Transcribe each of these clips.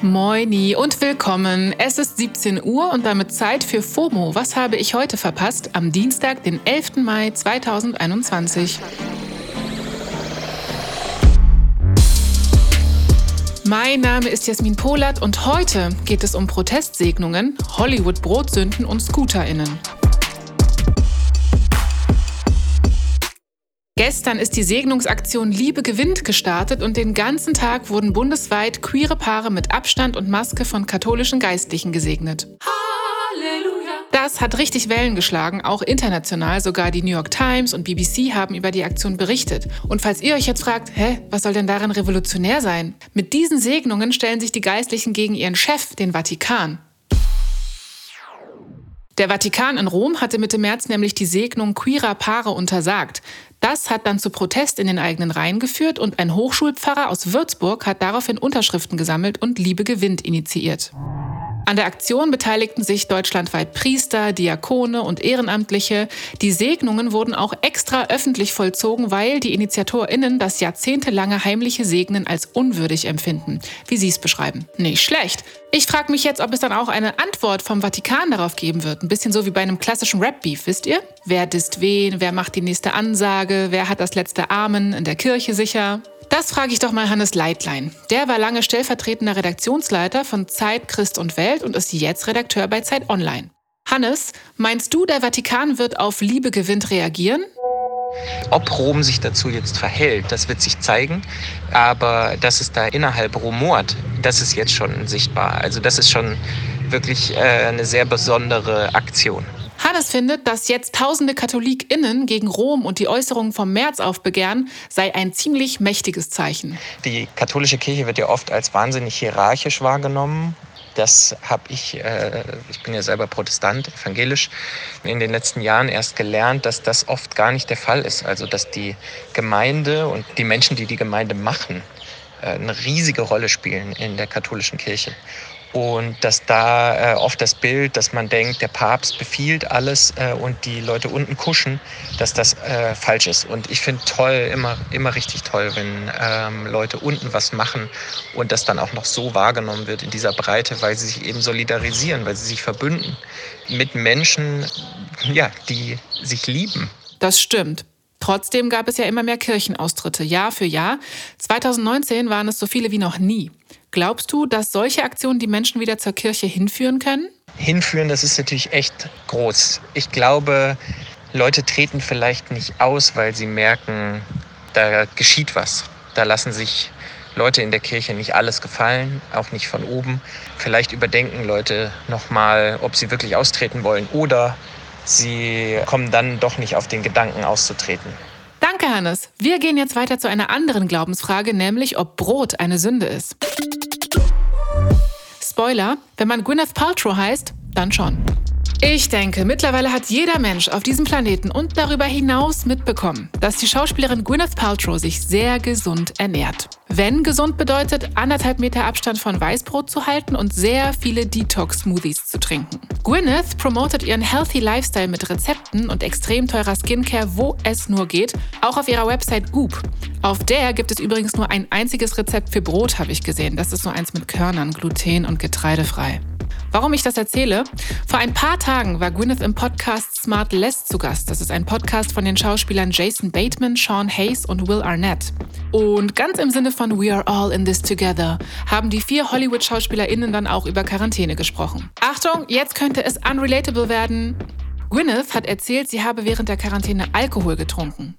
Moini und willkommen. Es ist 17 Uhr und damit Zeit für FOMO. Was habe ich heute verpasst? Am Dienstag, den 11. Mai 2021. Mein Name ist Jasmin Polat und heute geht es um Protestsegnungen, Hollywood-Brotsünden und ScooterInnen. Gestern ist die Segnungsaktion Liebe gewinnt gestartet und den ganzen Tag wurden bundesweit queere Paare mit Abstand und Maske von katholischen Geistlichen gesegnet. Halleluja! Das hat richtig Wellen geschlagen, auch international. Sogar die New York Times und BBC haben über die Aktion berichtet. Und falls ihr euch jetzt fragt, hä, was soll denn daran revolutionär sein? Mit diesen Segnungen stellen sich die Geistlichen gegen ihren Chef, den Vatikan. Der Vatikan in Rom hatte Mitte März nämlich die Segnung queerer Paare untersagt. Das hat dann zu Protest in den eigenen Reihen geführt und ein Hochschulpfarrer aus Würzburg hat daraufhin Unterschriften gesammelt und Liebe gewinnt initiiert. An der Aktion beteiligten sich deutschlandweit Priester, Diakone und Ehrenamtliche. Die Segnungen wurden auch extra öffentlich vollzogen, weil die InitiatorInnen das jahrzehntelange heimliche Segnen als unwürdig empfinden, wie sie es beschreiben. Nicht schlecht. Ich frage mich jetzt, ob es dann auch eine Antwort vom Vatikan darauf geben wird. Ein bisschen so wie bei einem klassischen Rap-Beef, wisst ihr? Wer disst wen, wer macht die nächste Ansage, wer hat das letzte Amen in der Kirche sicher? Das frage ich doch mal Hannes Leitlein. Der war lange stellvertretender Redaktionsleiter von Zeit, Christ und Welt und ist jetzt Redakteur bei Zeit Online. Hannes, meinst du, der Vatikan wird auf Liebe gewinnt reagieren? Ob Rom sich dazu jetzt verhält, das wird sich zeigen. Aber dass es da innerhalb rumort, das ist jetzt schon sichtbar. Also das ist schon wirklich äh, eine sehr besondere Aktion. Hannes findet, dass jetzt tausende KatholikInnen gegen Rom und die Äußerungen vom März aufbegehren, sei ein ziemlich mächtiges Zeichen. Die katholische Kirche wird ja oft als wahnsinnig hierarchisch wahrgenommen. Das habe ich, äh, ich bin ja selber Protestant, evangelisch, in den letzten Jahren erst gelernt, dass das oft gar nicht der Fall ist. Also dass die Gemeinde und die Menschen, die die Gemeinde machen, äh, eine riesige Rolle spielen in der katholischen Kirche. Und dass da äh, oft das Bild, dass man denkt, der Papst befiehlt alles äh, und die Leute unten kuschen, dass das äh, falsch ist. Und ich finde toll, immer, immer richtig toll, wenn ähm, Leute unten was machen und das dann auch noch so wahrgenommen wird in dieser Breite, weil sie sich eben solidarisieren, weil sie sich verbünden mit Menschen, ja, die sich lieben. Das stimmt. Trotzdem gab es ja immer mehr Kirchenaustritte, Jahr für Jahr. 2019 waren es so viele wie noch nie. Glaubst du, dass solche Aktionen die Menschen wieder zur Kirche hinführen können? Hinführen, das ist natürlich echt groß. Ich glaube, Leute treten vielleicht nicht aus, weil sie merken, da geschieht was. Da lassen sich Leute in der Kirche nicht alles gefallen, auch nicht von oben. Vielleicht überdenken Leute nochmal, ob sie wirklich austreten wollen oder sie kommen dann doch nicht auf den Gedanken auszutreten. Danke, Hannes. Wir gehen jetzt weiter zu einer anderen Glaubensfrage, nämlich ob Brot eine Sünde ist. Spoiler, wenn man Gwyneth Paltrow heißt, dann schon. Ich denke, mittlerweile hat jeder Mensch auf diesem Planeten und darüber hinaus mitbekommen, dass die Schauspielerin Gwyneth Paltrow sich sehr gesund ernährt. Wenn gesund bedeutet, anderthalb Meter Abstand von Weißbrot zu halten und sehr viele Detox-Smoothies zu trinken. Gwyneth promotet ihren Healthy Lifestyle mit Rezepten und extrem teurer Skincare, wo es nur geht, auch auf ihrer Website Goop. Auf der gibt es übrigens nur ein einziges Rezept für Brot, habe ich gesehen. Das ist nur eins mit Körnern, gluten- und getreidefrei. Warum ich das erzähle? Vor ein paar Tagen war Gwyneth im Podcast Smart Less zu Gast. Das ist ein Podcast von den Schauspielern Jason Bateman, Sean Hayes und Will Arnett. Und ganz im Sinne von We are all in this together haben die vier Hollywood-SchauspielerInnen dann auch über Quarantäne gesprochen. Achtung, jetzt könnte es unrelatable werden. Gwyneth hat erzählt, sie habe während der Quarantäne Alkohol getrunken.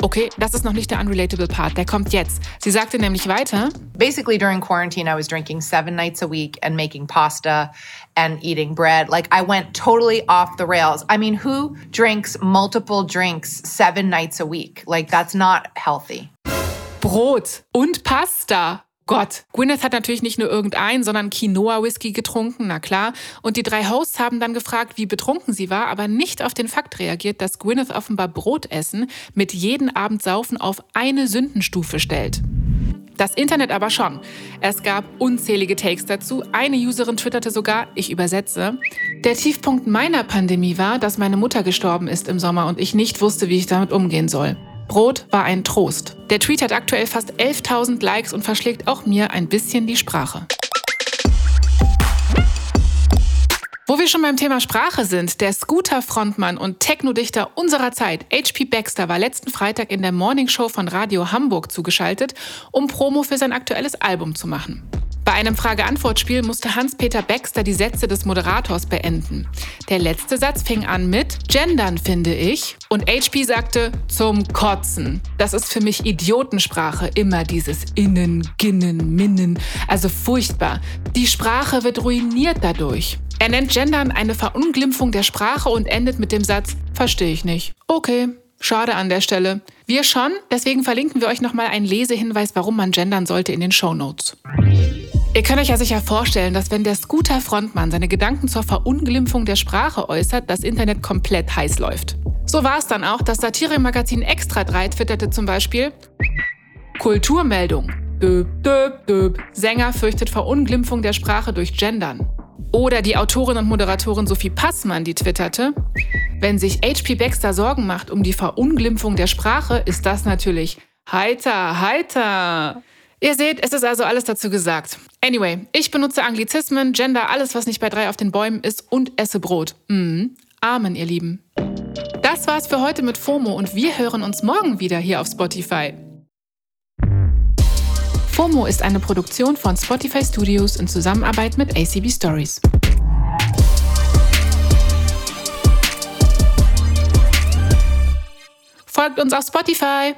Okay, das ist noch nicht der unrelatable Part, der kommt jetzt. Sie sagte nämlich weiter. Basically during quarantine I was drinking seven nights a week and making pasta and eating bread. Like I went totally off the rails. I mean, who drinks multiple drinks seven nights a week? Like that's not healthy. Brot und Pasta. Gott. Gwyneth hat natürlich nicht nur irgendein, sondern Quinoa-Whisky getrunken, na klar. Und die drei Hosts haben dann gefragt, wie betrunken sie war, aber nicht auf den Fakt reagiert, dass Gwyneth offenbar Brotessen mit jeden Abend Saufen auf eine Sündenstufe stellt. Das Internet aber schon. Es gab unzählige Takes dazu. Eine Userin twitterte sogar, ich übersetze, der Tiefpunkt meiner Pandemie war, dass meine Mutter gestorben ist im Sommer und ich nicht wusste, wie ich damit umgehen soll. Brot war ein Trost. Der Tweet hat aktuell fast 11.000 Likes und verschlägt auch mir ein bisschen die Sprache. Wo wir schon beim Thema Sprache sind, der Scooter-Frontmann und Technodichter unserer Zeit, HP Baxter, war letzten Freitag in der Morningshow von Radio Hamburg zugeschaltet, um Promo für sein aktuelles Album zu machen. Bei einem Frage-Antwort-Spiel musste Hans-Peter Baxter die Sätze des Moderators beenden. Der letzte Satz fing an mit Gendern, finde ich. Und HP sagte zum Kotzen. Das ist für mich Idiotensprache, immer dieses Innen, Ginnen, Minnen. Also furchtbar. Die Sprache wird ruiniert dadurch. Er nennt Gendern eine Verunglimpfung der Sprache und endet mit dem Satz, verstehe ich nicht. Okay, Schade an der Stelle. Wir schon, deswegen verlinken wir euch nochmal einen Lesehinweis, warum man gendern sollte in den Show Notes. Ihr könnt euch ja sicher vorstellen, dass wenn der Scooter-Frontmann seine Gedanken zur Verunglimpfung der Sprache äußert, das Internet komplett heiß läuft. So war es dann auch, das Satiremagazin Extra 3 twitterte zum Beispiel Kulturmeldung. Döb, döb, döb. Sänger fürchtet Verunglimpfung der Sprache durch Gendern. Oder die Autorin und Moderatorin Sophie Passmann, die twitterte, wenn sich HP Baxter Sorgen macht um die Verunglimpfung der Sprache, ist das natürlich heiter, heiter. Ihr seht, es ist also alles dazu gesagt. Anyway, ich benutze Anglizismen, Gender, alles, was nicht bei drei auf den Bäumen ist und esse Brot. Mhm. Amen, ihr Lieben. Das war's für heute mit FOMO und wir hören uns morgen wieder hier auf Spotify. FOMO ist eine Produktion von Spotify Studios in Zusammenarbeit mit ACB Stories. Folgt uns auf Spotify.